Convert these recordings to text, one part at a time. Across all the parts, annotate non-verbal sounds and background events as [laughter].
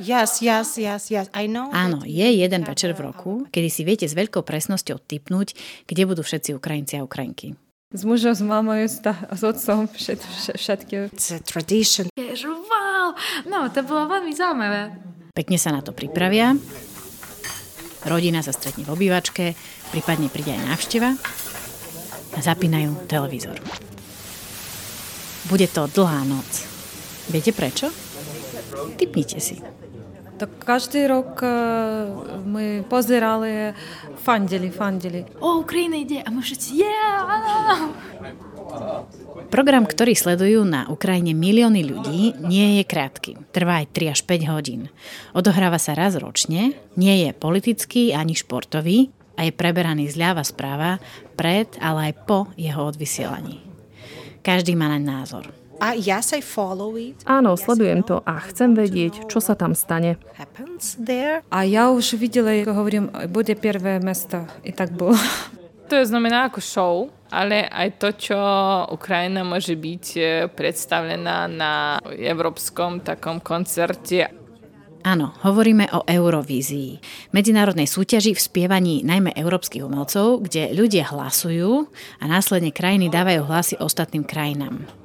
Yes, yes, yes, yes. I know Áno, je jeden večer v roku, kedy si viete s veľkou presnosťou typnúť, kde budú všetci Ukrajinci a Ukrajinky. S mužom, s mamou, s otcom, všet, všetky. It's a tradition. Wow! No, to bolo veľmi zaujímavé. Pekne sa na to pripravia. Rodina sa stretne v obývačke, prípadne príde aj návšteva a zapínajú televízor. Bude to dlhá noc. Viete prečo? Typnite si. Так кожен рік е, ми позирали, фандили, фандили. О, Україна йде, а ми všetci, yeah, áno. Program, ktorý sledujú na Ukrajine milióny ľudí, nie je krátky. Trvá aj 3 až 5 hodín. Odohráva sa raz ročne, nie je politický ani športový a je preberaný zľava správa pred, ale aj po jeho odvysielaní. Každý má naň názor. Yes, I follow it. Áno, sledujem to a chcem vedieť, čo sa tam stane. A ja už videla, ako hovorím, bude prvé mesto. I tak bolo. [laughs] To je znamená ako show, ale aj to, čo Ukrajina môže byť eh, predstavená na európskom takom koncerte. Áno, hovoríme o Eurovízii, medzinárodnej súťaži v spievaní najmä európskych umelcov, kde ľudia hlasujú a následne krajiny dávajú hlasy ostatným krajinám.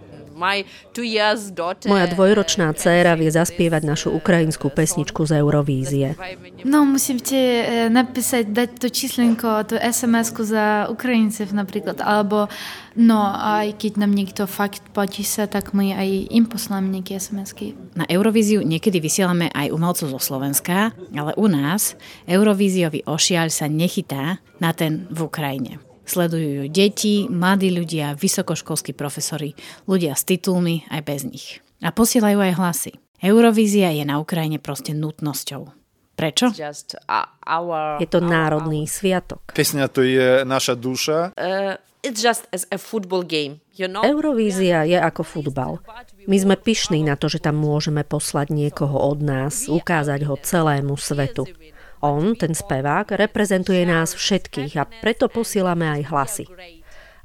Moja dvojročná dcéra vie zaspievať našu ukrajinskú pesničku z Eurovízie. No, musíte e, napísať, dať to číslenko, tú SMS-ku za Ukrajincov napríklad, alebo no, aj keď nám niekto fakt páči sa, tak my aj im posláme nejaké SMS-ky. Na Eurovíziu niekedy vysielame aj umelcov zo Slovenska, ale u nás Eurovíziový ošiaľ sa nechytá na ten v Ukrajine. Sledujú ju deti, mladí ľudia, vysokoškolskí profesori, ľudia s titulmi aj bez nich. A posielajú aj hlasy. Eurovízia je na Ukrajine proste nutnosťou. Prečo? Je to národný sviatok. Pesňa to je naša duša. Eurovízia je ako futbal. My sme pyšní na to, že tam môžeme poslať niekoho od nás, ukázať ho celému svetu. On, ten spevák, reprezentuje nás všetkých a preto posielame aj hlasy.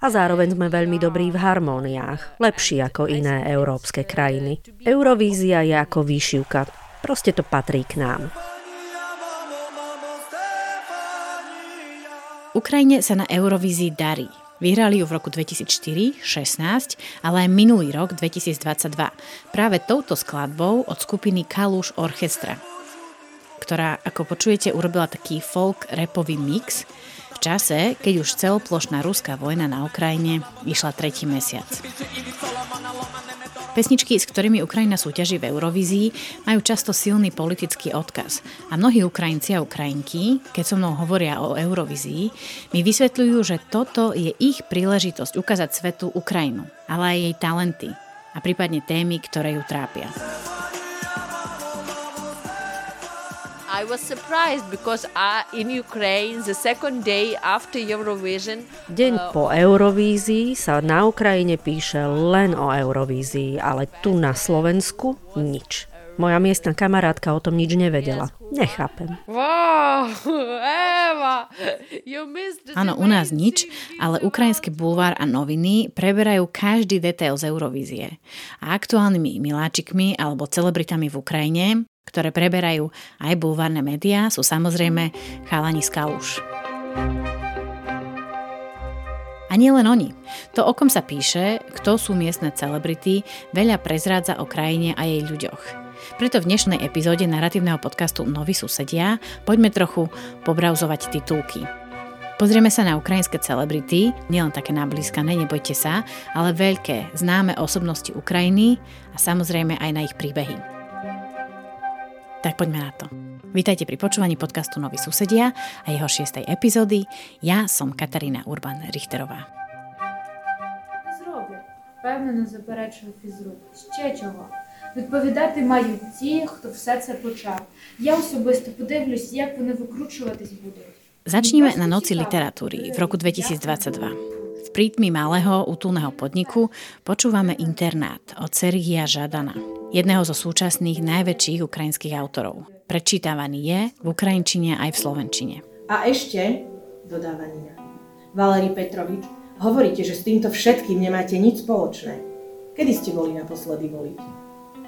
A zároveň sme veľmi dobrí v harmóniách, lepší ako iné európske krajiny. Eurovízia je ako výšivka, proste to patrí k nám. Ukrajine sa na Eurovízii darí. Vyhrali ju v roku 2004, 16, ale aj minulý rok 2022. Práve touto skladbou od skupiny Kaluš Orchestra ktorá, ako počujete, urobila taký folk repový mix v čase, keď už celoplošná ruská vojna na Ukrajine išla tretí mesiac. Pesničky, s ktorými Ukrajina súťaží v Eurovízii, majú často silný politický odkaz. A mnohí Ukrajinci a Ukrajinky, keď so mnou hovoria o Eurovízii, mi vysvetľujú, že toto je ich príležitosť ukázať svetu Ukrajinu, ale aj jej talenty a prípadne témy, ktoré ju trápia. I was surprised because uh, in Ukraine the second day after Eurovision Deň po Eurovízii sa na Ukrajine píše len o Eurovízii, ale tu na Slovensku nič. Moja miestna kamarátka o tom nič nevedela. Nechápem. Wow, [laughs] Eva, you missed the Áno, u nás nič, ale ukrajinský bulvár a noviny preberajú každý detail z Eurovízie. A aktuálnymi miláčikmi alebo celebritami v Ukrajine ktoré preberajú aj bulvárne médiá, sú samozrejme chalani z Kaluš. A nie len oni. To, o kom sa píše, kto sú miestne celebrity, veľa prezrádza o krajine a jej ľuďoch. Preto v dnešnej epizóde narratívneho podcastu Noví susedia poďme trochu pobrauzovať titulky. Pozrieme sa na ukrajinské celebrity, nielen také nablískané, nebojte sa, ale veľké, známe osobnosti Ukrajiny a samozrejme aj na ich príbehy. Tak poďme na to. Vítajte pri počúvaní podcastu Noví susedia a jeho šiestej epizódy. Ja som Katarína Urban-Richterová. Зроблю. Впевнено заперечую фізрук. Ще чого. Відповідати мають ті, хто все це почав. Я особисто подивлюсь, як вони викручуватись будуть. Začníme na noci literatúry v roku 2022. V prítmi malého útulného podniku počúvame internát od Sergia Žadana, jedného zo súčasných najväčších ukrajinských autorov. Prečítavaný je v ukrajinčine aj v slovenčine. A ešte, dodáva Nina, Valery Petrovič, hovoríte, že s týmto všetkým nemáte nič spoločné. Kedy ste boli naposledy voliť?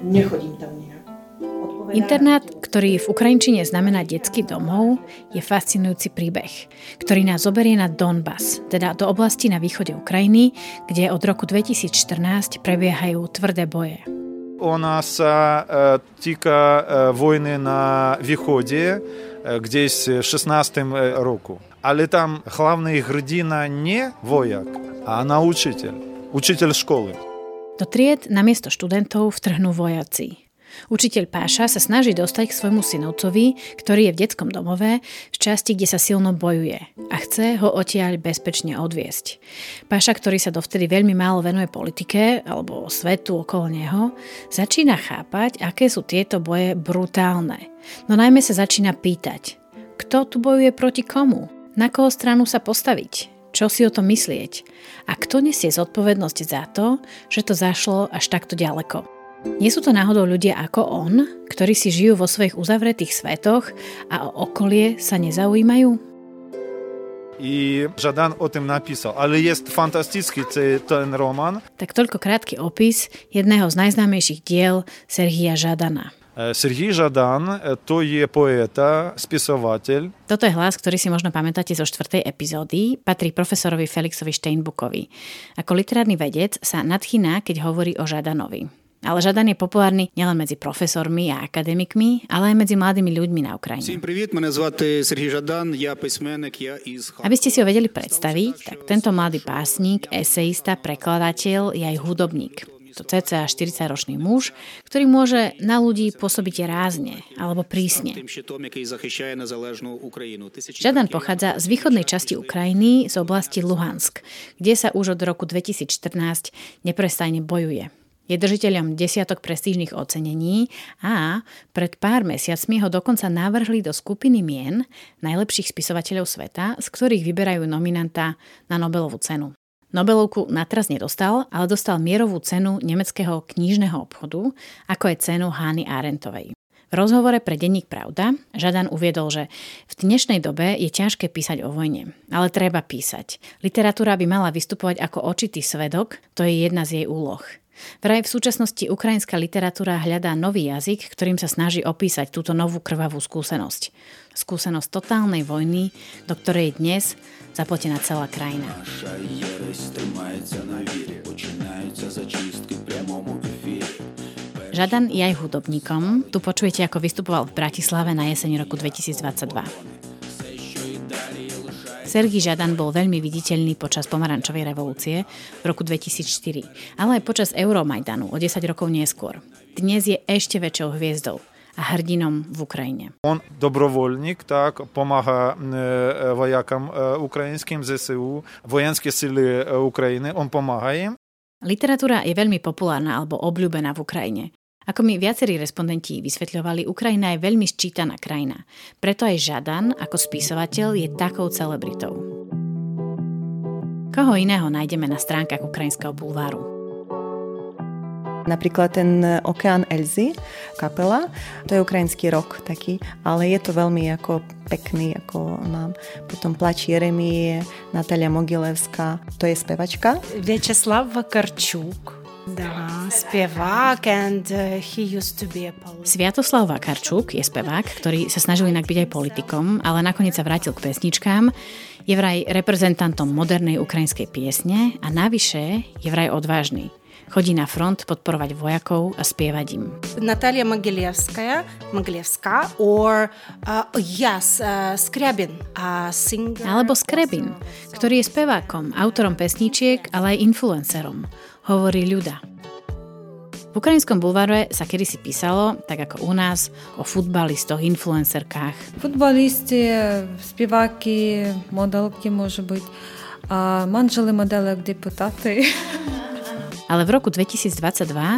Nechodím tam, Nina. Odpo- Internát, ktorý v Ukrajinčine znamená detský domov, je fascinujúci príbeh, ktorý nás zoberie na Donbass, teda do oblasti na východe Ukrajiny, kde od roku 2014 prebiehajú tvrdé boje Вона са тільки війни на Виході, десь 16 року. Але там головний градина не вояк, а на учитель, учитель школи. Do tried namiesto študentov vtrhnú vojaci. Učiteľ Páša sa snaží dostať k svojmu synovcovi, ktorý je v detskom domove, v časti, kde sa silno bojuje a chce ho odtiaľ bezpečne odviesť. Páša, ktorý sa dovtedy veľmi málo venuje politike alebo svetu okolo neho, začína chápať, aké sú tieto boje brutálne. No najmä sa začína pýtať, kto tu bojuje proti komu? Na koho stranu sa postaviť? Čo si o tom myslieť? A kto nesie zodpovednosť za to, že to zašlo až takto ďaleko? Nie sú to náhodou ľudia ako on, ktorí si žijú vo svojich uzavretých svetoch a o okolie sa nezaujímajú? I Žadan o tym napisał, ale jest fantastyczny ten roman. Tak toľko krátky opis jedného z najznámejších diel Serhia Žadana. Сергій Жадан to je poeta, spisovateľ. Toto je hlas, ktorý si možno pamätáte zo štvrtej epizódy, patrí profesorovi Felixovi Steinbukovi. Ako literárny vedec sa nadchýna, keď hovorí o Žadanovi. Ale žadan je populárny nielen medzi profesormi a akademikmi, ale aj medzi mladými ľuďmi na Ukrajine. Aby ste si ho vedeli predstaviť, tak tento mladý pásnik, eseista, prekladateľ je aj hudobník to cca 40-ročný muž, ktorý môže na ľudí pôsobiť rázne alebo prísne. Žadan pochádza z východnej časti Ukrajiny, z oblasti Luhansk, kde sa už od roku 2014 neprestajne bojuje. Je držiteľom desiatok prestížnych ocenení a pred pár mesiacmi ho dokonca navrhli do skupiny mien najlepších spisovateľov sveta, z ktorých vyberajú nominanta na Nobelovú cenu. Nobelovku natraz nedostal, ale dostal mierovú cenu nemeckého knížneho obchodu, ako je cenu Hány Arentovej. V rozhovore pre denník Pravda Žadan uviedol, že v dnešnej dobe je ťažké písať o vojne, ale treba písať. Literatúra by mala vystupovať ako očitý svedok, to je jedna z jej úloh. Vraj v súčasnosti ukrajinská literatúra hľadá nový jazyk, ktorým sa snaží opísať túto novú krvavú skúsenosť. Skúsenosť totálnej vojny, do ktorej dnes zapotená celá krajina. Žadan je aj hudobníkom. Tu počujete, ako vystupoval v Bratislave na jeseň roku 2022. Sergij Žadan bol veľmi viditeľný počas pomarančovej revolúcie v roku 2004, ale aj počas Euromajdanu o 10 rokov neskôr. Dnes je ešte väčšou hviezdou a hrdinom v Ukrajine. On dobrovoľník, tak, pomáha e, vojakám e, ukrajinským ZSU, vojenské sily e, Ukrajiny, on pomáha im. Literatúra je veľmi populárna alebo obľúbená v Ukrajine. Ako mi viacerí respondenti vysvetľovali, Ukrajina je veľmi sčítaná krajina. Preto aj Žadan ako spisovateľ je takou celebritou. Koho iného nájdeme na stránkach ukrajinského bulváru? Napríklad ten Okeán Elzy, kapela, to je ukrajinský rok taký, ale je to veľmi ako pekný, ako mám. Potom Plač Jeremie, Natalia Mogilevská, to je spevačka. Vyacheslav Vakarčuk. Uh. Sviatoslav Vakarčuk je spevák, ktorý sa snažil inak byť aj politikom, ale nakoniec sa vrátil k pesničkám. Je vraj reprezentantom modernej ukrajinskej piesne a navyše je vraj odvážny. Chodí na front podporovať vojakov a spievať im. Natalia Mogilevskaya, Mogilevská, or uh, yes, uh, Skrebin, uh, singer. Alebo Skrebin, ktorý je spevákom, autorom pesničiek, ale aj influencerom hovorí ľuda. V ukrajinskom bulváre sa kedysi písalo, tak ako u nás, o futbalistoch, influencerkách. Futbalisti, spieváky, modelky môže byť, a manželi modelek, deputáty. [laughs] Ale v roku 2022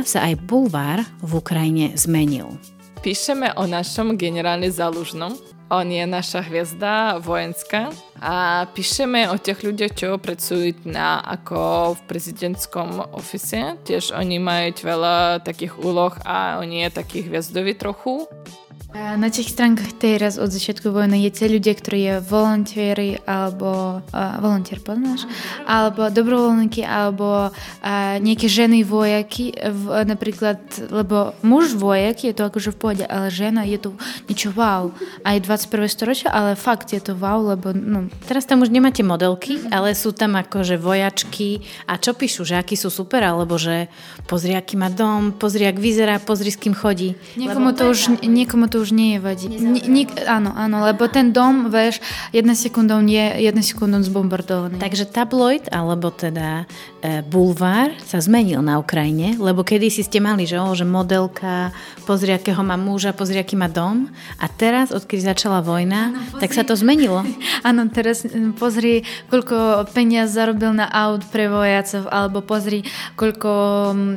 sa aj bulvár v Ukrajine zmenil. Píšeme o našom generálne zálužnom, on je naša hviezda vojenská a píšeme o tých ľuďoch, čo pracujú na, ako v prezidentskom ofise. Tiež oni majú veľa takých úloh a oni je taký hviezdoví trochu. Na tých stránkach teraz od začiatku vojny je tie ľudia, ktorí je volontieri alebo uh, volontier poznáš, alebo dobrovoľníky, alebo uh, nejaké ženy vojaky, v, napríklad, lebo muž vojak je to akože v pohode, ale žena je to niečo wow. Aj 21. storočia, ale fakt je to wow, lebo no. Teraz tam už nemáte modelky, ale sú tam akože vojačky a čo píšu, že akí sú super, alebo že pozri, aký má dom, pozri, ak vyzerá, pozri, s kým chodí. Niekomu to, už, niekomu to už nie je vadí. Nik, áno, áno, lebo ten dom, vieš, jedna sekundou nie, jedna sekundou zbombardovaný. Takže tabloid, alebo teda e, bulvár sa zmenil na Ukrajine, lebo kedy si ste mali, že, o, že modelka, pozri, akého má muža, pozri, aký má dom. A teraz, odkedy začala vojna, ano, tak sa to zmenilo. [laughs] Áno, teraz pozri, koľko peniaz zarobil na aut pre vojacov, alebo pozri, koľko,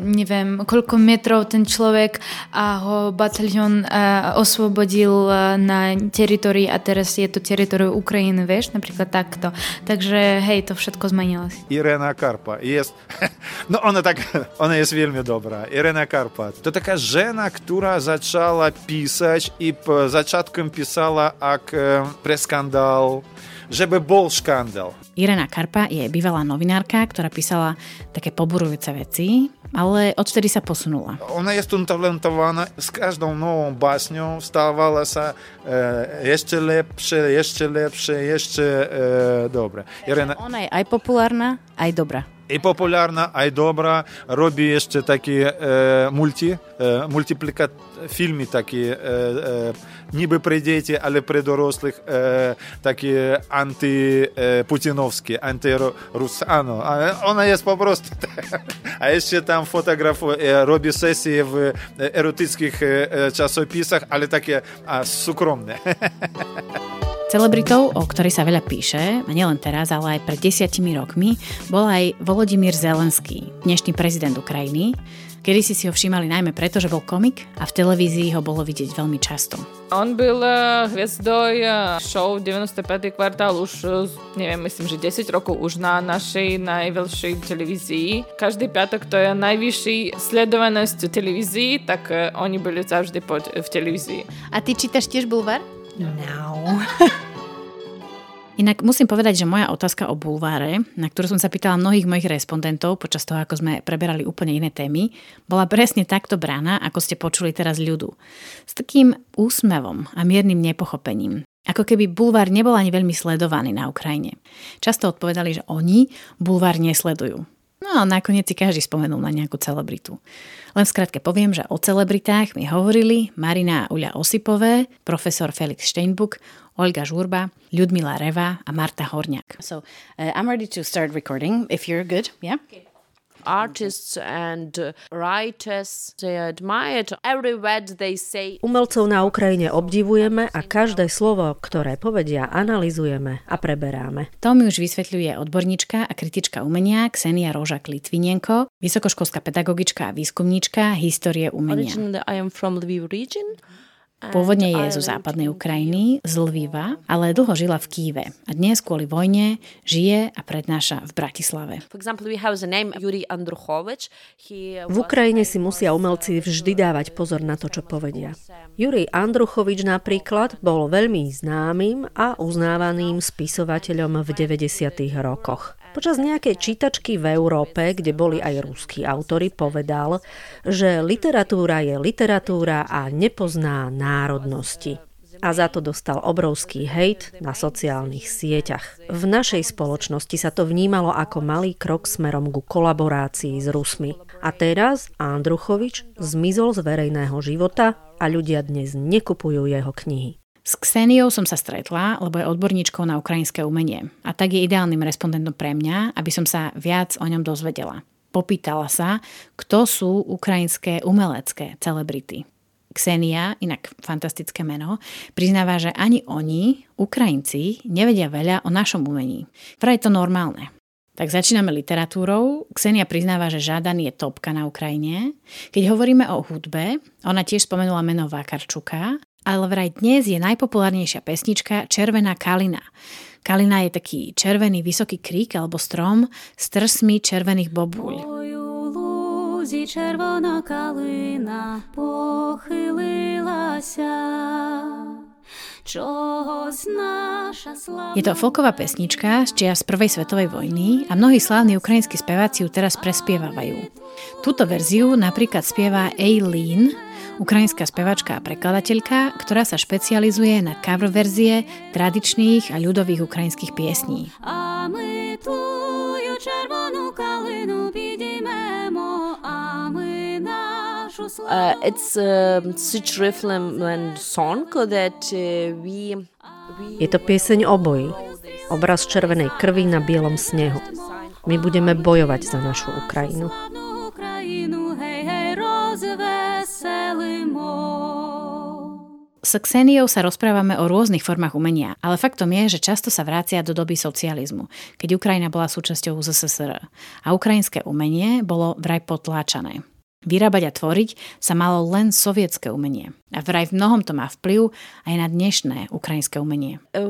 neviem, koľko metrov ten človek a ho batalion uh, osvobodil chodil eh, na teritorii a teraz je to teritorium Ukrajiny, vieš, napríklad takto. Takže hej, to všetko zmenilo. Irena Karpa jest, no ona tak, ona jest veľmi dobrá. Irena Karpa. To taká žena, ktorá začala písať i začiatkom písala ak pre skandál že by bol škandál. Irena Karpa je bývalá novinárka, ktorá písala také poburujúce veci, ale odtedy sa posunula. Ona je talentovaná, s každou novou básňou stávala sa e, ešte lepšie, ešte lepšie, ešte e, dobre. Irena... Ona je aj populárna, aj dobrá і популярна, а й добра. Робить ще такі е, мульті, е, мультиплікат фільми такі, е, е, ніби при діті, але при дорослих, е, такі антипутіновські, антирус... А, ну, а вона є просто. А ще там фотографує, робить сесії в еротичних часописах, але таке а, сукромне. Celebritou, o ktorej sa veľa píše, a nielen teraz, ale aj pred desiatimi rokmi, bol aj Volodymyr Zelenský, dnešný prezident Ukrajiny. Kedy si si ho všímali najmä preto, že bol komik a v televízii ho bolo vidieť veľmi často. On byl hviezdou show 95. kvartál už, neviem, myslím, že 10 rokov už na našej najväčšej televízii. Každý piatok to je najvyšší sledovanosť televízii, tak oni boli zavždy v televízii. A ty čítaš tiež bulvár? No. [laughs] Inak musím povedať, že moja otázka o bulváre, na ktorú som sa pýtala mnohých mojich respondentov počas toho, ako sme preberali úplne iné témy, bola presne takto brána, ako ste počuli teraz ľudu. S takým úsmevom a miernym nepochopením. Ako keby bulvár nebol ani veľmi sledovaný na Ukrajine. Často odpovedali, že oni bulvár nesledujú. No a nakoniec si každý spomenul na nejakú celebritu. Len v skratke poviem, že o celebritách mi hovorili Marina Uľa Osipové, profesor Felix Steinbuck, Olga Žurba, Ľudmila Reva a Marta Horniak. So uh, I'm ready to start recording if you're good. Yeah? Okay artists and writers they admired every word they say. Umelcov na Ukrajine obdivujeme a každé slovo, ktoré povedia, analizujeme a preberáme. To mi už vysvetľuje odborníčka a kritička umenia Ksenia Rožak Litvinienko, vysokoškolská pedagogička a výskumníčka histórie umenia. Originally I am from Lviv region. Pôvodne je zo západnej Ukrajiny, z Lviva, ale dlho žila v Kýve a dnes kvôli vojne žije a prednáša v Bratislave. V Ukrajine si musia umelci vždy dávať pozor na to, čo povedia. Jurij Andruchovič napríklad bol veľmi známym a uznávaným spisovateľom v 90. rokoch. Počas nejakej čítačky v Európe, kde boli aj ruskí autory, povedal, že literatúra je literatúra a nepozná národnosti a za to dostal obrovský hejt na sociálnych sieťach. V našej spoločnosti sa to vnímalo ako malý krok smerom ku kolaborácii s Rusmi. A teraz Andruchovič zmizol z verejného života a ľudia dnes nekupujú jeho knihy. S Kseniou som sa stretla, lebo je odborníčkou na ukrajinské umenie a tak je ideálnym respondentom pre mňa, aby som sa viac o ňom dozvedela. Popýtala sa, kto sú ukrajinské umelecké celebrity. Ksenia, inak fantastické meno, priznáva, že ani oni, Ukrajinci, nevedia veľa o našom umení. Vraj je to normálne. Tak začíname literatúrou. Ksenia priznáva, že Žádan je topka na Ukrajine. Keď hovoríme o hudbe, ona tiež spomenula meno Vakarčuka ale vraj dnes je najpopulárnejšia pesnička Červená kalina. Kalina je taký červený vysoký krík alebo strom s trsmi červených bobuľ. Lúzi červená kalina pochylila. Je to folková pesnička z čia prvej svetovej vojny a mnohí slávni ukrajinskí speváci ju teraz prespievavajú. Túto verziu napríklad spieva Eileen, ukrajinská spevačka a prekladateľka, ktorá sa špecializuje na cover verzie tradičných a ľudových ukrajinských piesní. A my tú červenú kalinu vidíme, a my našu. Uh, it's um, uh, such reflection song that uh, we, we... Je to pieseň obojí. Obraz červenej krvi na bielom snehu. My budeme bojovať za našu Ukrajinu. S Kseniou sa rozprávame o rôznych formách umenia, ale faktom je, že často sa vrácia do doby socializmu, keď Ukrajina bola súčasťou ZSSR a ukrajinské umenie bolo vraj potláčané. Vyrábať a tvoriť sa malo len sovietské umenie. A vraj v mnohom to má vplyv aj na dnešné ukrajinské umenie. uh,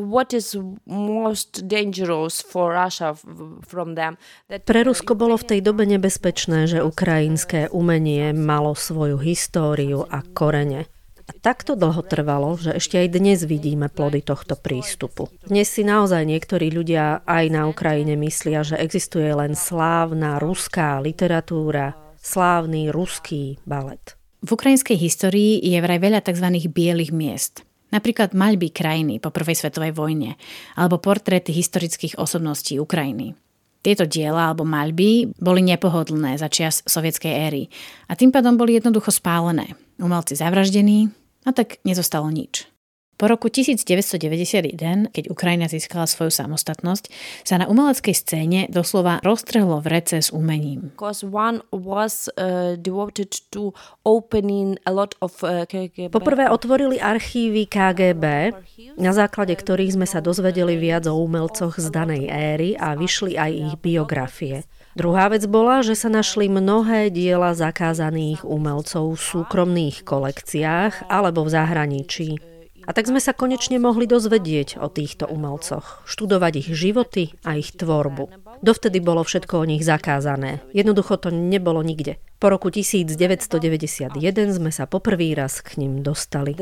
Pre Rusko bolo v tej dobe nebezpečné, že ukrajinské umenie malo svoju históriu a korene. A takto dlho trvalo, že ešte aj dnes vidíme plody tohto prístupu. Dnes si naozaj niektorí ľudia aj na Ukrajine myslia, že existuje len slávna ruská literatúra, slávny ruský balet. V ukrajinskej histórii je vraj veľa tzv. bielých miest. Napríklad maľby krajiny po prvej svetovej vojne alebo portréty historických osobností Ukrajiny. Tieto diela alebo maľby boli nepohodlné za čias sovietskej éry a tým pádom boli jednoducho spálené. Umelci zavraždení a tak nezostalo nič. Po roku 1991, keď Ukrajina získala svoju samostatnosť, sa na umeleckej scéne doslova roztrhlo vrece s umením. uh, uh, Poprvé otvorili archívy KGB, na základe ktorých sme sa dozvedeli viac o umelcoch z danej éry a vyšli aj ich biografie. Druhá vec bola, že sa našli mnohé diela zakázaných umelcov v súkromných kolekciách alebo v zahraničí. A tak sme sa konečne mohli dozvedieť o týchto umelcoch, študovať ich životy a ich tvorbu. Dovtedy bolo všetko o nich zakázané. Jednoducho to nebolo nikde. Po roku 1991 sme sa poprvý raz k ním dostali.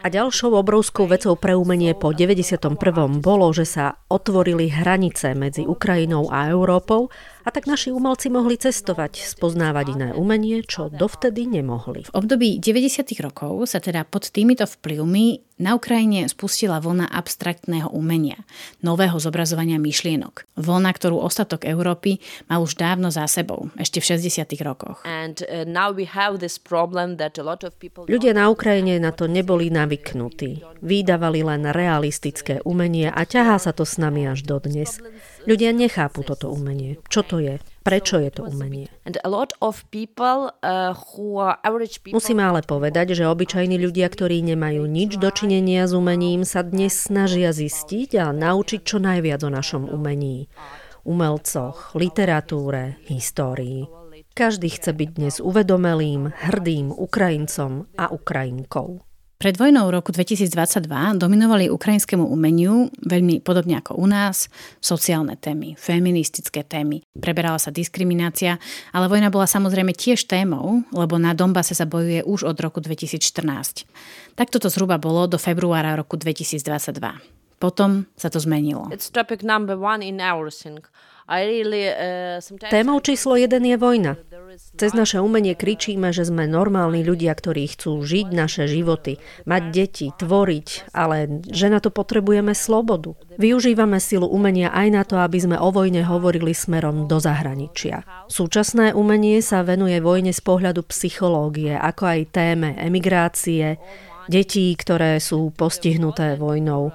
A ďalšou obrovskou vecou pre umenie po 91. bolo, že sa otvorili hranice medzi Ukrajinou a Európou a tak naši umelci mohli cestovať, spoznávať iné umenie, čo dovtedy nemohli. V období 90. rokov sa teda pod týmito vplyvmi na Ukrajine spustila vlna abstraktného umenia, nového zobrazovania myšlienok. Vlna, ktorú ostatok Európy mal už dávno za sebou, ešte v 60. rokoch. uh, Ľudia na Ukrajine na to neboli navyknutí. Vydávali len realistické umenie a ťahá sa to s nami až dodnes. Ľudia nechápu toto umenie. Čo to je? Prečo je to umenie? uh, Musíme ale povedať, že obyčajní ľudia, ktorí nemajú nič dočinenia s umením, sa dnes snažia zistiť a naučiť čo najviac o našom umení. Umelcoch, literatúre, histórii. Každý chce byť dnes uvedomelým, hrdým Ukrajincom a Ukrajinkou. Pred vojnou roku 2022 dominovali ukrajinskému umeniu, veľmi podobne ako u nás, sociálne témy, feministické témy. Preberala sa diskriminácia, ale vojna bola samozrejme tiež témou, lebo na Donbase sa bojuje už od roku 2014. Takto to zhruba bolo do februára roku 2022. Potom sa to zmenilo. it's topic number one in uh, sometimes Témou číslo jeden je vojna. Cez naše umenie kričíme, že sme normálni ľudia, ktorí chcú žiť naše životy, mať deti, tvoriť, ale že na to potrebujeme slobodu. Využívame silu umenia aj na to, aby sme o vojne hovorili smerom do zahraničia. Súčasné umenie sa venuje vojne z pohľadu psychológie, ako aj téme emigrácie, detí, ktoré sú postihnuté vojnou.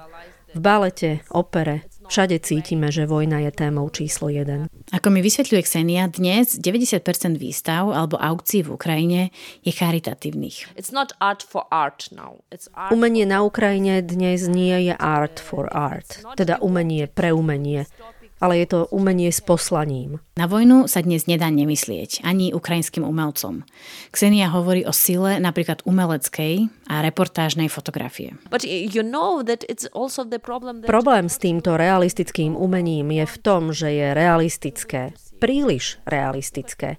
V balete, opere, všade cítime, že vojna je témou číslo jeden. Ako mi vysvetľuje Ksenia, dnes 90% výstav alebo aukcií v Ukrajine je charitatívnych. it's not art for art now it's art Umenie na Ukrajine dnes nie je art for art, teda umenie pre umenie. Ale je to umenie s poslaním. Na vojnu sa dnes nedá nemyslieť, ani ukrajinským umelcom. Ksenia hovorí o sile napríklad umeleckej a reportážnej fotografie. You know that that... Problém s týmto realistickým umením je v tom, že je realistické. Príliš realistické.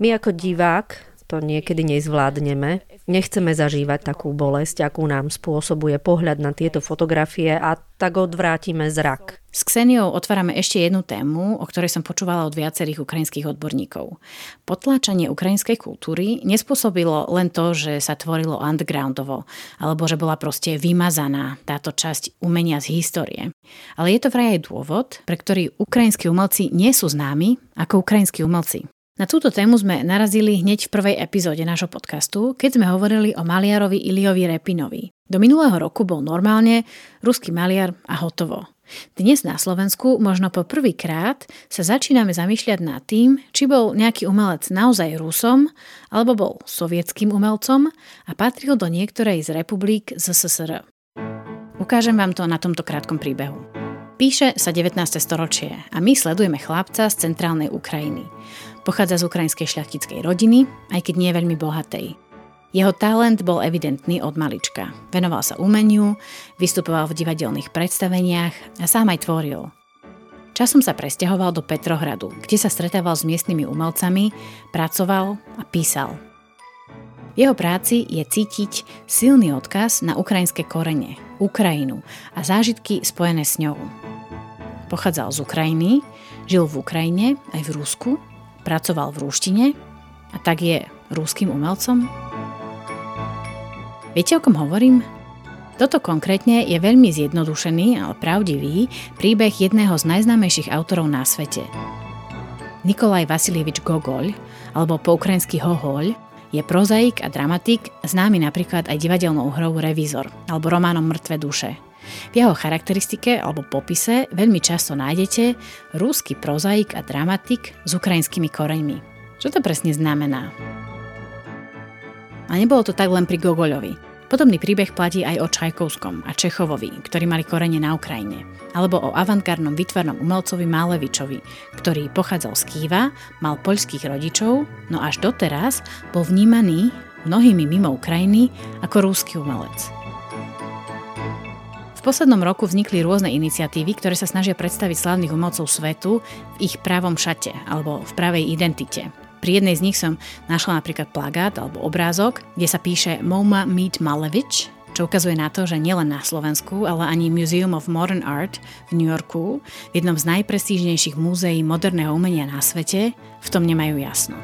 My ako divák to niekedy nezvládneme. Nechceme zažívať takú bolesť, akú nám spôsobuje pohľad na tieto fotografie a tak odvrátime zrak. S Kseniou otvárame ešte jednu tému, o ktorej som počúvala od viacerých ukrajinských odborníkov. Potláčanie ukrajinskej kultúry nespôsobilo len to, že sa tvorilo undergroundovo, alebo že bola proste vymazaná táto časť umenia z histórie. Ale je to vraj aj dôvod, pre ktorý ukrajinskí umelci nie sú známi ako ukrajinskí umelci. Na túto tému sme narazili hneď v prvej epizóde nášho podcastu, keď sme hovorili o maliarovi Iliovi Repinovi. Do minulého roku bol normálne ruský maliar a hotovo. Dnes na Slovensku možno po prvýkrát sa začíname zamýšľať nad tým, či bol nejaký umelec naozaj Rusom, alebo bol sovietským umelcom a patril do niektorej z republik ZSSR. Ukážem vám to na tomto krátkom príbehu. Píše sa 19. storočie a my sledujeme chlapca z centrálnej Ukrajiny. Pochádza z ukrajinskej šľachtickej rodiny, aj keď nie veľmi bohatej. Jeho talent bol evidentný od malička. Venoval sa umeniu, vystupoval v divadelných predstaveniach a sám aj tvoril. Časom sa presťahoval do Petrohradu, kde sa stretával s miestnymi umelcami, pracoval a písal. V jeho práci je cítiť silný odkaz na ukrajinské korene, Ukrajinu a zážitky spojené s ňou. Pochádzal z Ukrajiny, žil v Ukrajine aj v Rusku pracoval v rúštine a tak je rúským umelcom? Viete, o kom hovorím? Toto konkrétne je veľmi zjednodušený, ale pravdivý príbeh jedného z najznámejších autorov na svete. Nikolaj Vasilievič Gogol, alebo po ukrajinsky Hohoľ, je prozaik a dramatik, známy napríklad aj divadelnou hrou Revízor alebo románom Mŕtve duše – v jeho charakteristike alebo popise veľmi často nájdete rúsky prozaik a dramatik s ukrajinskými koreňmi. Čo to presne znamená? A nebolo to tak len pri Gogoľovi. Podobný príbeh platí aj o Čajkovskom a Čechovovi, ktorí mali korene na Ukrajine. Alebo o avantgardnom vytvarnom umelcovi Málevičovi, ktorý pochádzal z Kýva, mal poľských rodičov, no až doteraz bol vnímaný mnohými mimo Ukrajiny ako rúsky umelec. V poslednom roku vznikli rôzne iniciatívy, ktoré sa snažia predstaviť slavných umelcov svetu v ich právom šate alebo v pravej identite. Pri jednej z nich som našla napríklad plagát alebo obrázok, kde sa píše MoMA Meet Malevich, čo ukazuje na to, že nielen na Slovensku, ale ani Museum of Modern Art v New Yorku, jednom z najprestížnejších múzeí moderného umenia na svete, v tom nemajú jasno.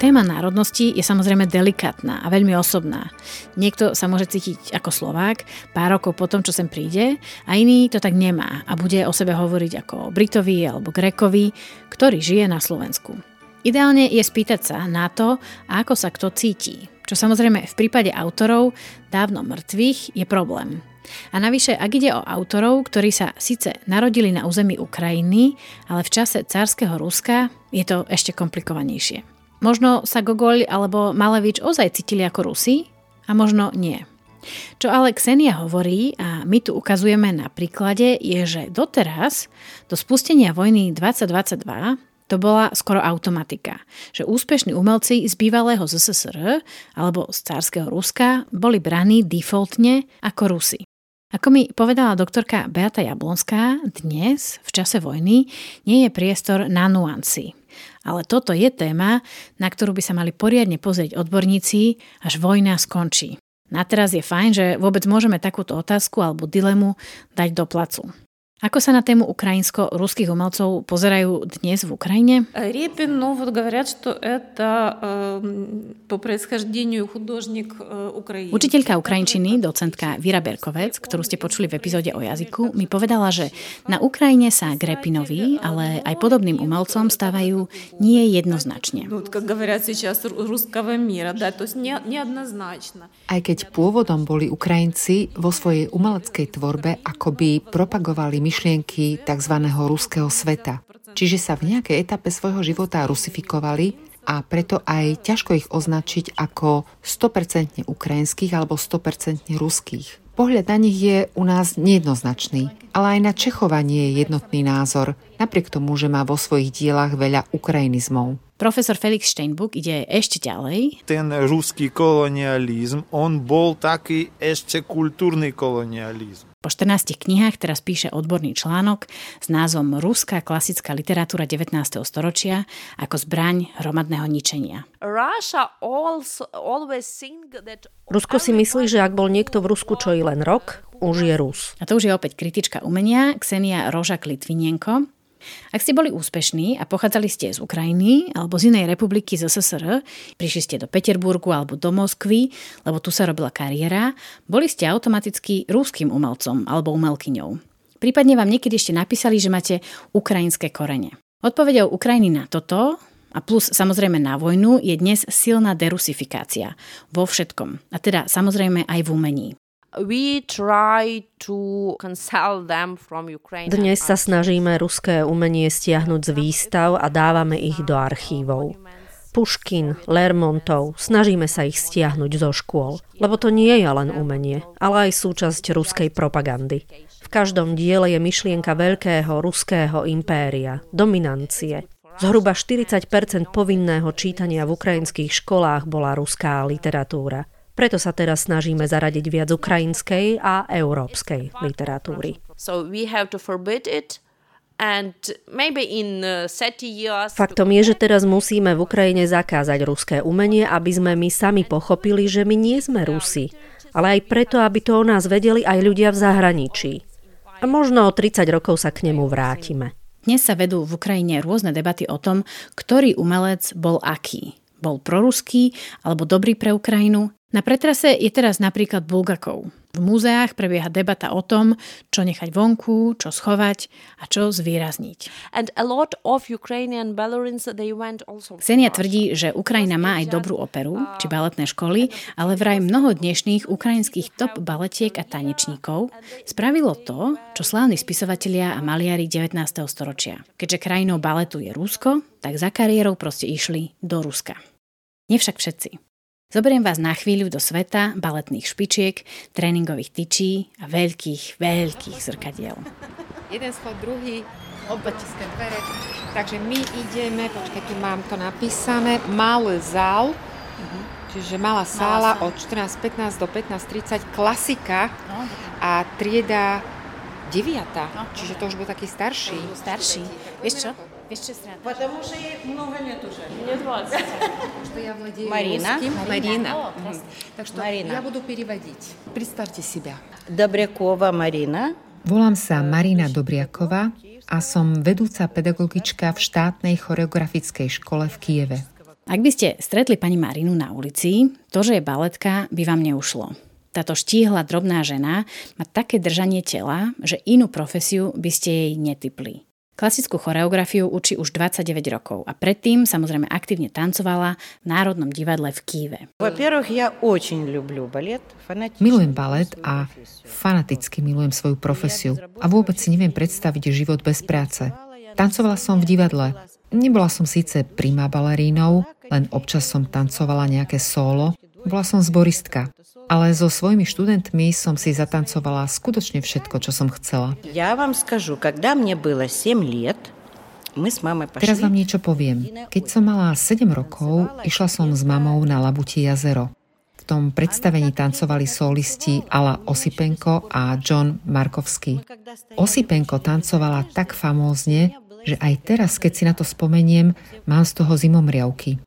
Téma národnosti je samozrejme delikátna a veľmi osobná. Niekto sa môže cítiť ako Slovák pár rokov po tom, čo sem príde a iný to tak nemá a bude o sebe hovoriť ako Britovi alebo Grekovi, ktorý žije na Slovensku. Ideálne je spýtať sa na to, ako sa kto cíti, čo samozrejme v prípade autorov dávno mŕtvych je problém. A navyše, ak ide o autorov, ktorí sa síce narodili na území Ukrajiny, ale v čase cárskeho Ruska je to ešte komplikovanejšie. Možno sa Gogol alebo Malevič ozaj cítili ako Rusi a možno nie. Čo ale Ksenia hovorí, a my tu ukazujeme na príklade, je, že doteraz, do spustenia vojny 2022, to bola skoro automatika, že úspešní umelci z bývalého ZSSR alebo z cárskeho Ruska boli braní defaultne ako Rusi. Ako mi povedala doktorka Beata Jablonská, dnes, v čase vojny, nie je priestor na nuancy. Ale toto je téma, na ktorú by sa mali poriadne pozrieť odborníci, až vojna skončí. Na teraz je fajn, že vôbec môžeme takúto otázku alebo dilemu dať do placu. Ako sa na tému ukrajinsko-ruských umelcov pozerajú dnes v Ukrajine? Репин, ну вот говорят, что это по происхождению художник Украины. Učiteľka ukrajinčiny, docentka Vira Berkovec, ktorú ste počuli v epizóde o jazyku, mi povedala, že na Ukrajine sa k Repinovi, ale aj podobným umelcom stávajú nie jednoznačne. Ну, как говорят сейчас, русского мира, да, то есть не, неоднозначно. Aj keď pôvodom boli Ukrajinci vo svojej umeleckej tvorbe akoby propagovali myšlienky tzv. ruského sveta. Čiže sa v nejakej etape svojho života rusifikovali a preto aj ťažko ich označiť ako 100% ukrajinských alebo 100% ruských. Pohľad na nich je u nás nejednoznačný. Ale aj na Čechova nie je jednotný názor, napriek tomu, že má vo svojich dielach veľa ukrajinizmov. Profesor Felix Steinbuck ide ešte ďalej. Ten ruský kolonializm, on bol taký ešte kultúrny kolonializm. Po 14 knihách teraz píše odborný článok s názvom Ruská klasická literatúra 19. storočia ako zbraň hromadného ničenia. Rusko si myslí, že ak bol niekto v Rusku čo i len rok, už je Rus. A to už je opäť kritička umenia Ksenia Rožak Litvinienko, ak ste boli úspešní a pochádzali ste z Ukrajiny alebo z inej republiky z SSR, prišli ste do Peterburgu alebo do Moskvy, lebo tu sa robila kariéra, boli ste automaticky rúským umelcom alebo umelkyňou. Prípadne vám niekedy ešte napísali, že máte ukrajinské korene. Odpovedou Ukrajiny na toto a plus samozrejme na vojnu je dnes silná derusifikácia vo všetkom. A teda samozrejme aj v umení. Dnes sa snažíme ruské umenie stiahnuť z výstav a dávame ich do archívov. Puškin, Lermontov, snažíme sa ich stiahnuť zo škôl, lebo to nie je len umenie, ale aj súčasť ruskej propagandy. V každom diele je myšlienka veľkého ruského impéria, dominancie. Zhruba 40% povinného čítania v ukrajinských školách bola ruská literatúra. Preto sa teraz snažíme zaradiť viac ukrajinskej a európskej literatúry. Faktom je, že teraz musíme v Ukrajine zakázať ruské umenie, aby sme my sami pochopili, že my nie sme Rusi, ale aj preto, aby to o nás vedeli aj ľudia v zahraničí. A možno o 30 rokov sa k nemu vrátime. Dnes sa vedú v Ukrajine rôzne debaty o tom, ktorý umelec bol aký. Bol proruský alebo dobrý pre Ukrajinu, na pretrase je teraz napríklad Bulgakov. V múzeách prebieha debata o tom, čo nechať vonku, čo schovať a čo zvýrazniť. Ksenia tvrdí, že Ukrajina má aj dobrú operu, či baletné školy, ale vraj mnoho dnešných ukrajinských top baletiek a tanečníkov spravilo to, čo slávni spisovatelia a maliari 19. storočia. Keďže krajinou baletu je Rusko, tak za kariérou proste išli do Ruska. Nevšak všetci. Zoberiem vás na chvíľu do sveta baletných špičiek, tréningových tyčí a veľkých, veľkých zrkadiel. Jeden schod, druhý, obačiské dvere. Takže my ideme, počkaj, tu mám to napísané, malý zál, uh-huh. čiže malá sála od 14.15 do 15.30, klasika no, a trieda deviata, no, čiže to už bol taký starší. Starší. Vieš čo? Vieš čo strana? Потому что ей много лет уже. Мне 20. Что я владею Марина. русским. Марина. Марина. Так что Марина. я буду переводить. Представьте себя. Добрякова Marina. Volám sa Marina Dobriakova a som vedúca pedagogička v štátnej choreografickej škole v Kieve. Ak by ste stretli pani Marinu na ulici, to, že je baletka, by vám neušlo. Táto štíhla drobná žena má také držanie tela, že inú profesiu by ste jej netypli. Klasickú choreografiu učí už 29 rokov a predtým samozrejme aktívne tancovala v Národnom divadle v Kýve. Milujem balet a fanaticky milujem svoju profesiu a vôbec si neviem predstaviť život bez práce. Tancovala som v divadle. Nebola som síce primá balerínou, len občas som tancovala nejaké solo. Bola som zboristka ale so svojimi študentmi som si zatancovala skutočne všetko, čo som chcela. Ja vám skážu, когда мне было 7 лет, my s mamой Teraz vám niečo poviem. Keď som mala 7 rokov, išla som s mamou na Labutie jazero. V tom predstavení tancovali solisti Ala Osipenko a John Markovský. Osipenko tancovala tak famózne, že aj teraz, keď si na to spomeniem, mám z toho zimomriavky.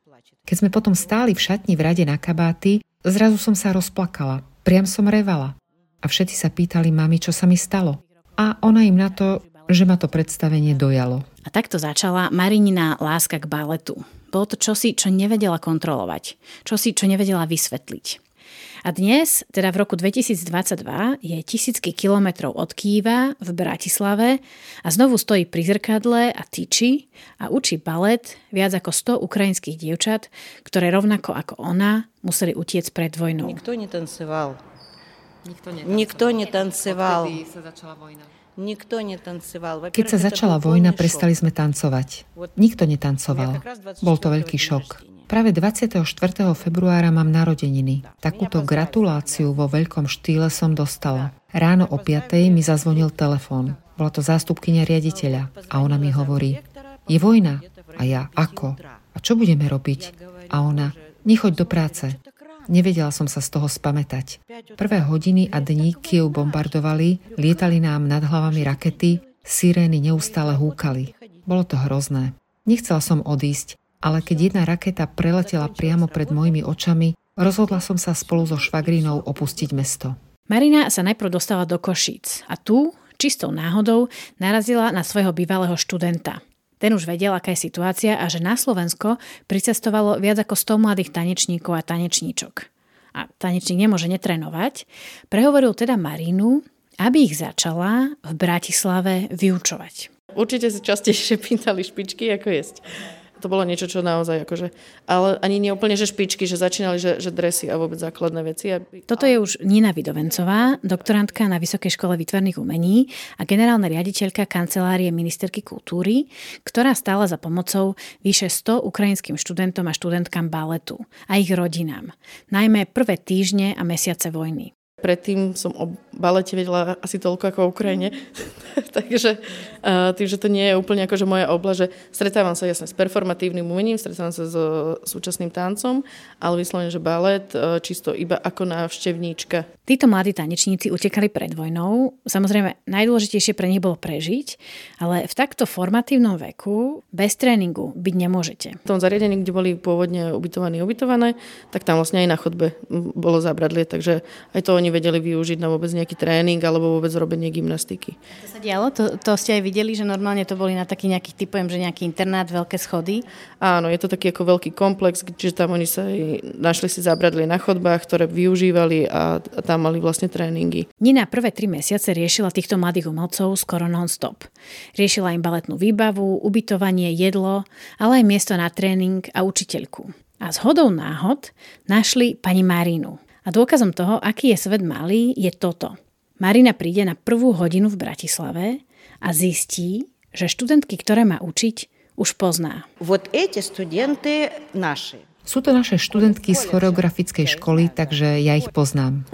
Keď sme potom stáli v šatni v rade na kabáty, Zrazu som sa rozplakala, priam som revala. A všetci sa pýtali mami, čo sa mi stalo. A ona im na to, že ma to predstavenie dojalo. A takto začala Marinina láska k baletu. Bolo to čosi, čo nevedela kontrolovať. Čosi, čo nevedela vysvetliť. A dnes, teda v roku 2022, je tisícky kilometrov od Kýva v Bratislave a znovu stojí pri zrkadle a tyčí a učí balet viac ako 100 ukrajinských dievčat, ktoré rovnako ako ona museli utiec pred vojnou. Nikto netancoval. Nikto netancoval. Nikto netancoval. Odtedy sa začala vojna. Keď sa začala vojna, prestali sme tancovať. Nikto netancoval. Bol to veľký šok. Práve 24. februára mám narodeniny. Takúto gratuláciu vo veľkom štýle som dostala. Ráno o 5. mi zazvonil telefón. Bola to zástupkynia riaditeľa a ona mi hovorí, je vojna. A ja, ako? A čo budeme robiť? A ona, nechoď do práce. Nevedela som sa z toho spamätať. Prvé hodiny a dní Kiev bombardovali, lietali nám nad hlavami rakety, sirény neustále húkali. Bolo to hrozné. Nechcela som odísť, ale keď jedna raketa preletela priamo pred mojimi očami, rozhodla som sa spolu so švagrinou opustiť mesto. Marina sa najprv dostala do Košíc a tu, čistou náhodou, narazila na svojho bývalého študenta. Ten už vedel, aká je situácia a že na Slovensko pricestovalo viac ako 100 mladých tanečníkov a tanečníčok. A tanečník nemôže netrenovať. Prehovoril teda Marínu, aby ich začala v Bratislave vyučovať. Určite sa častejšie pýtali špičky, ako jesť to bolo niečo, čo naozaj akože, ale ani nie úplne, že špičky, že začínali, že, že dresy a vôbec základné veci. Toto je už Nina Vidovencová, doktorantka na Vysokej škole výtvarných umení a generálna riaditeľka kancelárie ministerky kultúry, ktorá stála za pomocou vyše 100 ukrajinským študentom a študentkám baletu a ich rodinám, najmä prvé týždne a mesiace vojny. Predtým som o balete vedela asi toľko ako o Ukrajine. [laughs] Takže tým, že to nie je úplne akože moja obla, že stretávam sa jasne s performatívnym umením, stretávam sa so súčasným tancom, ale vyslovene, že balet čisto iba ako návštevníčka. Títo mladí tanečníci utekali pred vojnou. Samozrejme, najdôležitejšie pre nich bolo prežiť, ale v takto formatívnom veku bez tréningu byť nemôžete. V tom zariadení, kde boli pôvodne ubytovaní ubytované, tak tam vlastne aj na chodbe bolo zabradlie, takže aj to oni vedeli využiť na vôbec nejaký tréning alebo vôbec robenie gymnastiky. To sa dialo? To, to ste aj videli, že normálne to boli na taký nejaký, typujem, že nejaký internát, veľké schody? Áno, je to taký ako veľký komplex, čiže tam oni sa aj našli si zabradlie na chodbách, ktoré využívali a, a tam mali vlastne tréningy. Nina prvé tri mesiace riešila týchto mladých umelcov skoro non-stop. Riešila im baletnú výbavu, ubytovanie, jedlo, ale aj miesto na tréning a učiteľku. A z hodou náhod našli pani Marínu, a dôkazom toho, aký je svet malý, je toto. Marina príde na prvú hodinu v Bratislave a zistí, že študentky, ktoré má učiť, už pozná. Вот эти студенты наши. Sú to naše študentky z choreografickej školy, takže ja ich poznám.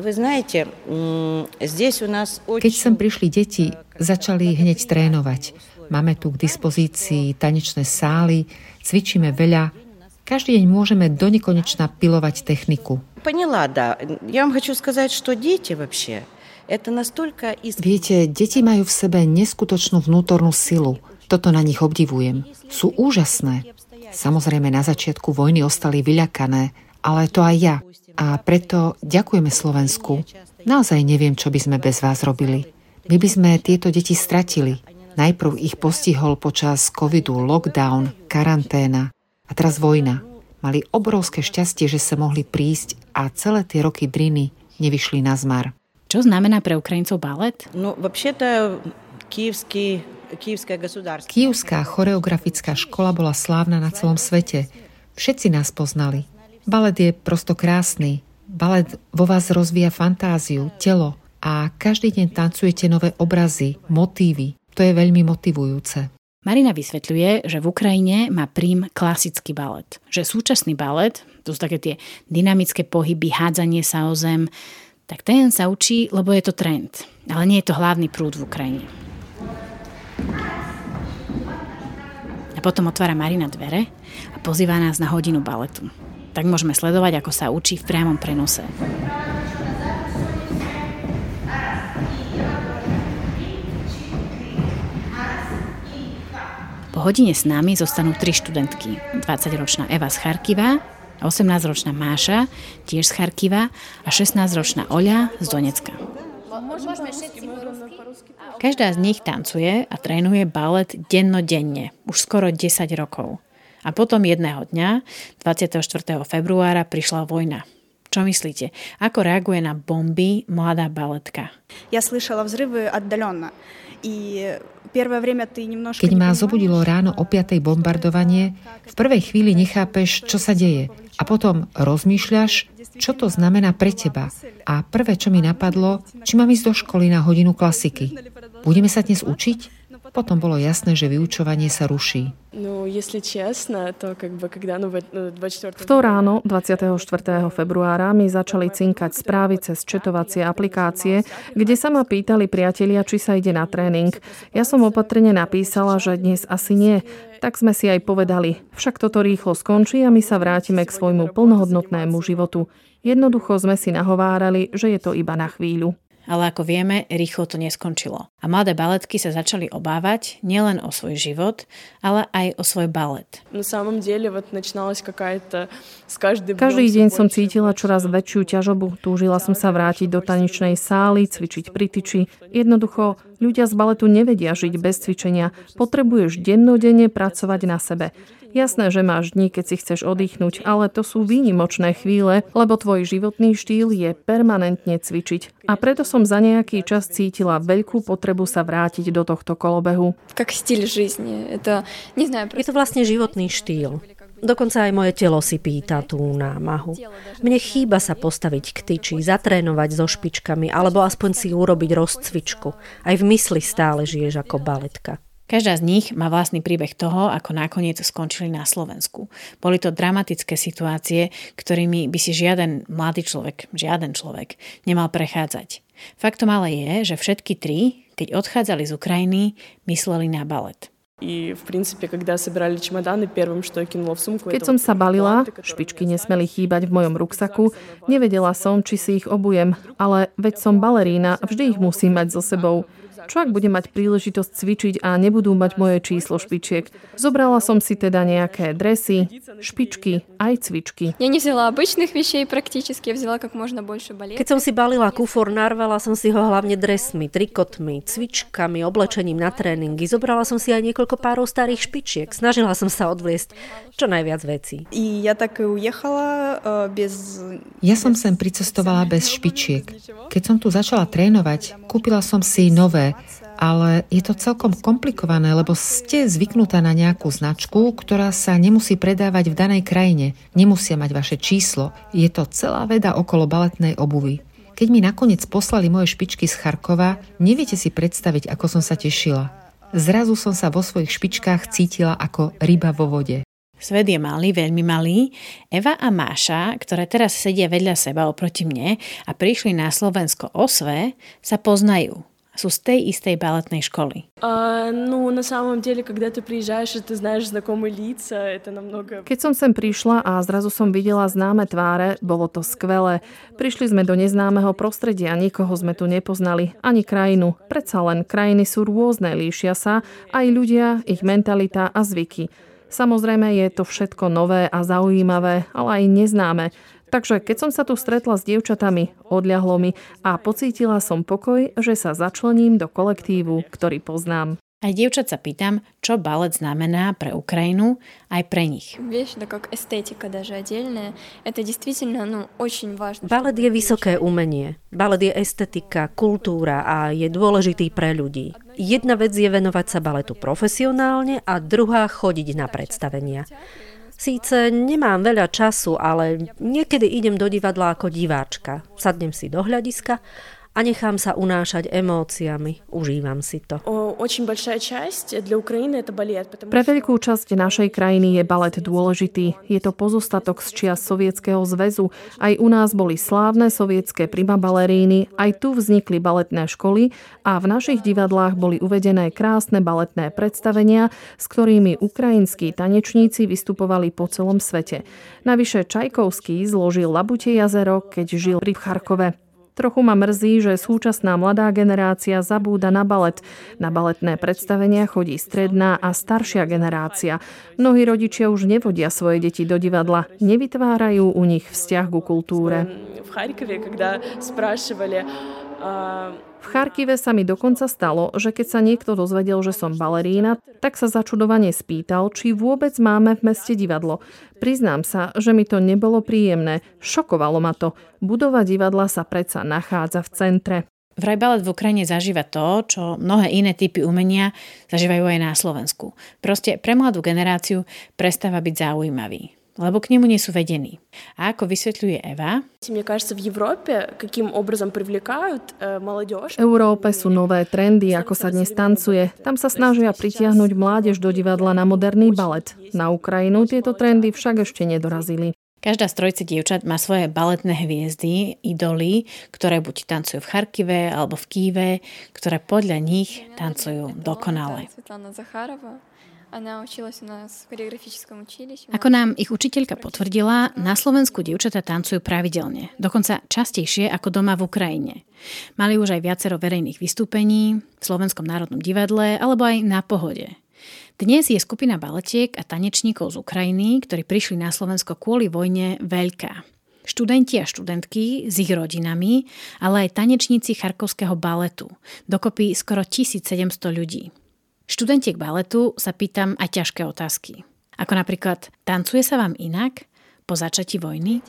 Keď sem prišli deti, začali hneď trénovať. Máme tu k dispozícii tanečné sály, cvičíme veľa. Každý deň môžeme do nekonečna pilovať techniku. Поняла, да. Я вам хочу сказать, что дети вообще это настолько... Viete, deti majú v sebe neskutočnú vnútornú silu. Toto na nich obdivujem. Sú úžasné. Samozrejme, na začiatku vojny ostali vyľakané, ale to aj ja. A preto ďakujeme Slovensku. Naozaj neviem, čo by sme bez vás robili. My by sme tieto deti stratili. Najprv ich postihol počas covidu lockdown, karanténa a teraz vojna. Mali obrovské šťastie, že sa mohli prísť a celé tie roky driny nevyšli na zmar. Čo znamená pre Ukrajincov balet? No, вообще-то киевский Kijevská choreografická škola bola slávna na celom svete. Všetci nás poznali. Balet je prosto krásny. Balet vo vás rozvíja fantáziu, telo a každý deň tancujete nové obrazy, motívy. To je veľmi motivujúce. Marina vysvetľuje, že v Ukrajine má prím klasický balet. Že súčasný balet, to sú také tie dynamické pohyby, hádzanie sa o zem, tak ten sa učí, lebo je to trend. Ale nie je to hlavný prúd v Ukrajine. A potom otvára Marina dvere a pozýva nás na hodinu baletu. Tak môžeme sledovať, ako sa učí v priamom prenose. Po hodine s nami zostanú tri študentky. 20-ročná Eva z Charkiva, 18-ročná Máša, tiež z Charkiva a 16-ročná Oľa z Donecka. Každá z nich tancuje a trénuje balet dennodenne, už skoro 10 rokov. A potom jedného dňa, 24. februára, prišla vojna. Čo myslíte? Ako reaguje na bomby mladá baletka? Ja slyšela vzrivy отдаленно. Keď ma zobudilo ráno o 5. bombardovanie, v prvej chvíli nechápeš, čo sa deje. A potom rozmýšľaš, čo to znamená pre teba. A prvé, čo mi napadlo, či mám ísť do školy na hodinu klasiky. Budeme sa dnes učiť? Potom bolo jasné, že vyučovanie sa ruší. V to ráno 24. februára mi začali cinkať správy cez četovacie aplikácie, kde sa ma pýtali priatelia, či sa ide na tréning. Ja som opatrne napísala, že dnes asi nie. Tak sme si aj povedali, však toto rýchlo skončí a my sa vrátime k svojmu plnohodnotnému životu. Jednoducho sme si nahovárali, že je to iba na chvíľu ale ako vieme, rýchlo to neskončilo. A mladé baletky sa začali obávať nielen o svoj život, ale aj o svoj balet. Každý deň som cítila čoraz väčšiu ťažobu. Túžila som sa vrátiť do tanečnej sály, cvičiť pri tyči. Jednoducho, Ľudia z baletu nevedia žiť bez cvičenia. Potrebuješ dennodenne pracovať na sebe. Jasné, že máš dni, keď si chceš oddychnúť, ale to sú výnimočné chvíle, lebo tvoj životný štýl je permanentne cvičiť. A preto som za nejaký čas cítila veľkú potrebu sa vrátiť do tohto kolobehu. Je to vlastne životný štýl. Dokonca aj moje telo si pýta tú námahu. Mne chýba sa postaviť k tyči, zatrénovať so špičkami, alebo aspoň si urobiť rozcvičku. Aj v mysli stále žiješ ako baletka. Každá z nich má vlastný príbeh toho, ako nakoniec skončili na Slovensku. Boli to dramatické situácie, ktorými by si žiaden mladý človek, žiaden človek nemal prechádzať. Faktom ale je, že všetky tri, keď odchádzali z Ukrajiny, mysleli na balet. И, в принципе, когда собирали чемоданы, первым, что я кинула в сумку... Keď som sa balila, špičky nesmeli chýbať v mojom ruksaku, nevedela som, či si ich obujem, ale veď som balerína, vždy ich musím mať so sebou. Čo ak budem mať príležitosť cvičiť a nebudú mať moje číslo špičiek? Zobrala som si teda nejaké dresy, špičky, aj cvičky. Я не взяла обычных вещей практически, я взяла как можно больше балет. Keď som si balila kufor, narvala som si ho hlavne dresmi, trikotmi, cvičkami, oblečením na tréningy. Zobrala som si aj niekoľko párov starých špičiek. Snažila som sa odviesť čo najviac vecí. И я так и уехала э, без... Ja som sem pricestovala bez špičiek. Keď som tu začala trénovať, kúpila som si nové, ale je to celkom komplikované, lebo ste zvyknutá na nejakú značku, ktorá sa nemusí predávať v danej krajine. Nemusia mať vaše číslo. Je to celá veda okolo baletnej obuvy. Keď mi nakoniec poslali moje špičky z Charkova, neviete si predstaviť, ako som sa tešila. Zrazu som sa vo svojich špičkách cítila ako ryba vo vode. Svet je malý, veľmi malý. Eva a Máša, ktoré teraz sedia vedľa seba oproti mne a prišli na Slovensko o sve, sa poznajú Sú z tej istej baletnej školy. А, ну, на самом деле, когда ты приезжаешь, и ты знаешь знакомые лица, это намного... Keď som sem prišla a zrazu som videla známe tváre, bolo to skvelé. Prišli sme do neznámeho prostredia, nikoho sme tu nepoznali, ani krajinu. Predsa len krajiny sú rôzne, líšia sa, aj ľudia, ich mentalita a zvyky. Samozrejme je to všetko nové a zaujímavé, ale aj neznáme. Takže keď som sa tu stretla s dievčatami, odľahlo mi a pocítila som pokoj, že sa začlením do kolektívu, ktorý poznám. Aj dievčat sa pýtam, čo balet znamená pre Ukrajinu aj pre nich. Вещь, да как эстетика даже отдельная, это действительно, ну, очень важно. Balet je vysoké umenie. Balet je estetika, kultúra a je dôležitý pre ľudí. Jedna vec je venovať sa baletu profesionálne a druhá chodiť na predstavenia. Síce nemám veľa času, ale niekedy idem do divadla ako diváčka. Sadnem si do hľadiska a nechám sa unášať emóciami. Užívam si to. Pre veľkú časť našej krajiny je balet dôležitý. Je to pozostatok z čias Sovietskeho zväzu. Aj u nás boli slávne sovietské prima baleríny, aj tu vznikli baletné školy a v našich divadlách boli uvedené krásne baletné predstavenia, s ktorými ukrajinskí tanečníci vystupovali po celom svete. Navyše Čajkovský zložil Labute jazero, keď žil pri Charkove. Trochu ma mrzí, že súčasná mladá generácia zabúda na balet. Na baletné predstavenia chodí stredná a staršia generácia. Mnohí rodičia už nevodia svoje deti do divadla, nevytvárajú u nich vzťah ku kultúre. в Харькове, когда спрашивали... v Charkive sa mi dokonca stalo, že keď sa niekto dozvedel, že som balerína, tak sa začudovane spýtal, či vôbec máme v meste divadlo. Priznám sa, že mi to nebolo príjemné. Šokovalo ma to. Budova divadla sa predsa nachádza v centre. Vraj balet v Ukrajine zažíva to, čo mnohé iné typy umenia zažívajú aj na Slovensku. Proste pre mladú generáciu prestáva byť zaujímavý lebo k nemu nie sú vedení. A ako vysvetľuje Eva, Мне кажется, в Европе каким образом привлекают э, молодежь. V Európe sú nové trendy, ako sa dnes tancuje. Tam sa snažia pritiahnuť mládež do divadla na moderný balet. Na Ukrajinu tieto trendy však ešte nedorazili. Každá z trojce dievčat má svoje baletné hviezdy, idoly, ktoré buď tancujú v Charkive alebo v Kýve, ktoré podľa nich tancujú dokonale. Светлана Захарова. ako nám ich učiteľka potvrdila, na Slovensku dievčatá tancujú pravidelne, dokonca častejšie ako doma v Ukrajine. Mali už aj viacero verejných vystúpení v Slovenskom národnom divadle alebo aj na pohode. Dnes je skupina baletiek a tanečníkov z Ukrajiny, ktorí prišli na Slovensko kvôli vojne, veľká. Študenti a študentky s ich rodinami, ale aj tanečníci charkovského baletu, dokopy skoro 1700 ľudí. Študentiek baletu sa pýtam aj ťažké otázky. Ako napríklad, tancuje sa vám inak po začatí vojny?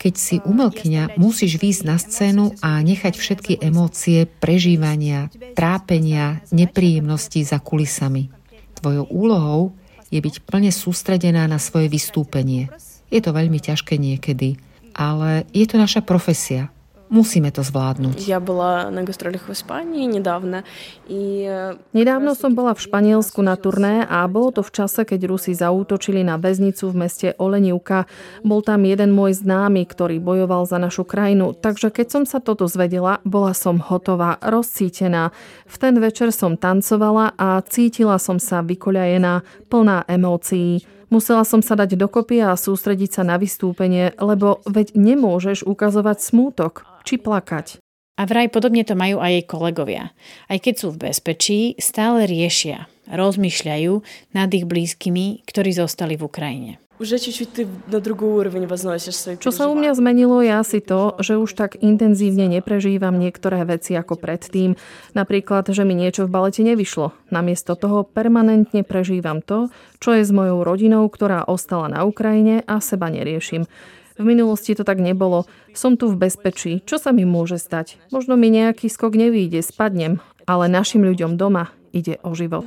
Keď si umelkyňa, musíš výjsť na scénu a nechať všetky emócie, prežívania, trápenia, nepríjemnosti za kulisami. Tvojou úlohou je byť plne sústredená na svoje vystúpenie. Je to veľmi ťažké niekedy, ale je to naša profesia – Musíme to zvládnuť. Ja bola na gastrolách v Ispánii e, nedávno. I... Nedávno som bola v Španielsku na turné a bolo to v čase, keď Rusi zaútočili na väznicu v meste Olenivka. Bol tam jeden môj známy, ktorý bojoval za našu krajinu, takže keď som sa toto zvedela, bola som hotová, rozcítená. V ten večer som tancovala a cítila som sa vykoľajená, plná emócií. Musela som sa dať dokopy a sústrediť sa na vystúpenie, lebo veď nemôžeš ukazovať smútok či plakať. A vraj podobne to majú aj jej kolegovia. Aj keď sú v bezpečí, stále riešia, rozmýšľajú nad ich blízkymi, ktorí zostali v Ukrajine. уже чуть-чуть ты на другой уровень возносишь свои Čo sa u mňa zmenilo je asi to, že už tak intenzívne neprežívam niektoré veci ako predtým. Napríklad, že mi niečo v balete nevyšlo. Namiesto toho permanentne prežívam to, čo je s mojou rodinou, ktorá ostala na Ukrajine a seba neriešim. V minulosti to tak nebolo. Som tu v bezpečí. Čo sa mi môže stať? Možno mi nejaký skok nevyjde, spadnem. Ale našim ľuďom doma ide o život.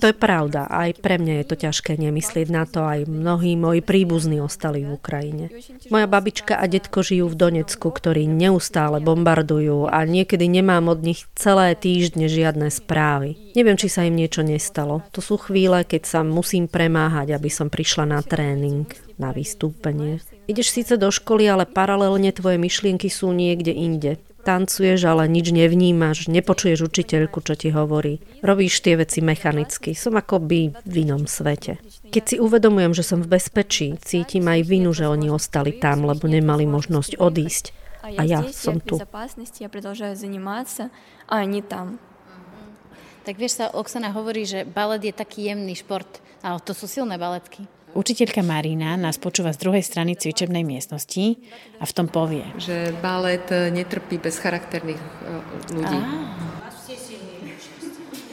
To je pravda. Aj pre mňa je to ťažké nemyslieť na to. Aj mnohí moji príbuzní ostali v Ukrajine. Moja babička a detko žijú v Donecku, ktorí neustále bombardujú a niekedy nemám od nich celé týždne žiadne správy. Neviem, či sa im niečo nestalo. To sú chvíle, keď sa musím premáhať, aby som prišla na tréning, na vystúpenie. Ideš síce do školy, ale paralelne tvoje myšlienky sú niekde inde Tancuješ, ale nič nevnímaš, nepočuješ učiteľku, čo ti hovorí. Robíš tie veci mechanicky. Som akoby v inom svete. Keď si uvedomujem, že som v bezpečí, cítim aj vinu, že oni ostali tam, lebo nemali možnosť odísť. A ja здесь, som я в tu. безопасности, я продолжаю заниматься, а они там. Tak vieš sa, Oksana hovorí, že balet je taký jemný šport, ale to sú silné baletky. Učiteľka Marina nás počúva z druhej strany cvičebnej miestnosti a v tom povie. Že balet e, netrpí bez charakterných e, ľudí. Á.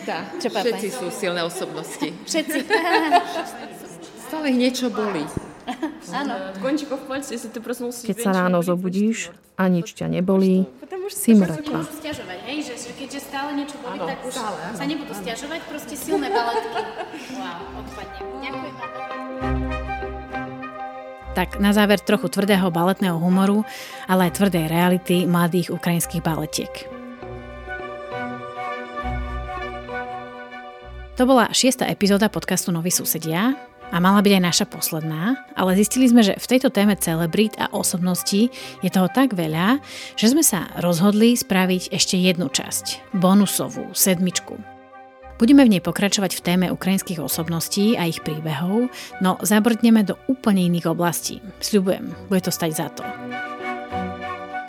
Dá. Všetci sú silné osobnosti. Všetci. [laughs] Stále ich niečo boli. Keď sa ráno zobudíš a nič ťa nebolí, si mŕtva. Keďže stále niečo boli, tak už sa nebudú stiažovať, proste silné baletky. Wow, odpadne. Ďakujem. Tak na záver trochu tvrdého baletného humoru, ale aj tvrdej reality mladých ukrajinských baletiek. To bola šiesta epizóda podcastu Noví susedia a mala byť aj naša posledná, ale zistili sme, že v tejto téme celebrít a osobností je toho tak veľa, že sme sa rozhodli spraviť ešte jednu časť, bonusovú, sedmičku. Budeme v nej pokračovať v téme ukrajinských osobností a ich príbehov, no zabrdneme do úplne iných oblastí. Sľubujem, bude to stať za to.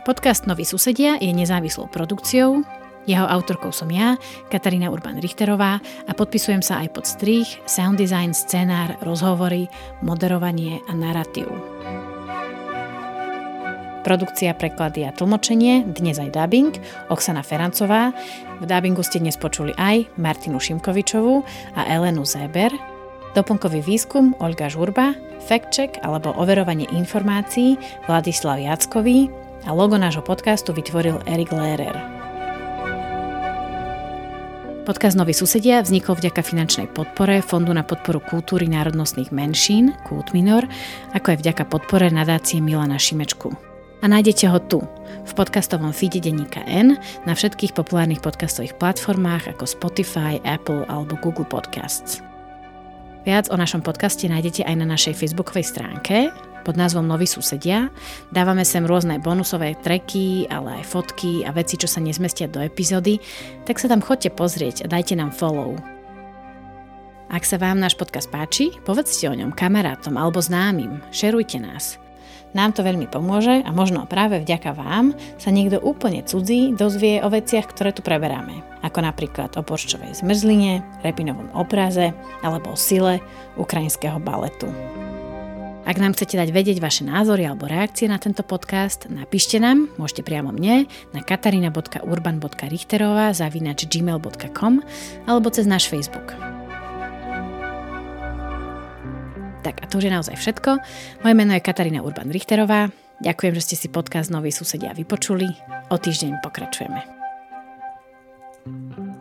Podcast Noví susedia je nezávislou produkciou, jeho autorkou som ja, Katarína Urban-Richterová a podpisujem sa aj pod strých, sound design, scenár, rozhovory, moderovanie a narratív. Produkcia, preklady a tlmočenie, dnes aj dubbing, Oksana Ferancová. V dubbingu ste dnes počuli aj Martinu Šimkovičovú a Elenu Zeber. Doplnkový výskum Olga Žurba, fact check alebo overovanie informácií Vladislav Jackový a logo nášho podcastu vytvoril Erik Lehrer. Podcast Noví susedia vznikol vďaka finančnej podpore Fondu na podporu kultúry národnostných menšín, Kult Minor, ako aj vďaka podpore nadácie Milana Šimečku. A nájdete ho tu, v podcastovom feede denníka N, na všetkých populárnych podcastových platformách ako Spotify, Apple alebo Google Podcasts. Viac o našom podcaste nájdete aj na našej facebookovej stránke pod názvom Noví susedia. Dávame sem rôzne bonusové treky, ale aj fotky a veci, čo sa nezmestia do epizódy, tak sa tam chodte pozrieť a dajte nám follow. Ak sa vám náš podcast páči, povedzte o ňom kamarátom alebo známym, šerujte nás. Nám to veľmi pomôže a možno práve vďaka vám sa niekto úplne cudzí dozvie o veciach, ktoré tu preberáme. Ako napríklad o porščovej zmrzline, repinovom obraze alebo o sile ukrajinského baletu. Ak nám chcete dať vedieť vaše názory alebo reakcie na tento podcast, napíšte nám, môžete priamo mne, na katarina.urban.richterová zavinač gmail.com alebo cez náš Facebook. Tak a to už je naozaj všetko. Moje meno je Katarína Urban Richterová. Ďakujem, že ste si podcast Noví susedia vypočuli. O týždeň pokračujeme. thank you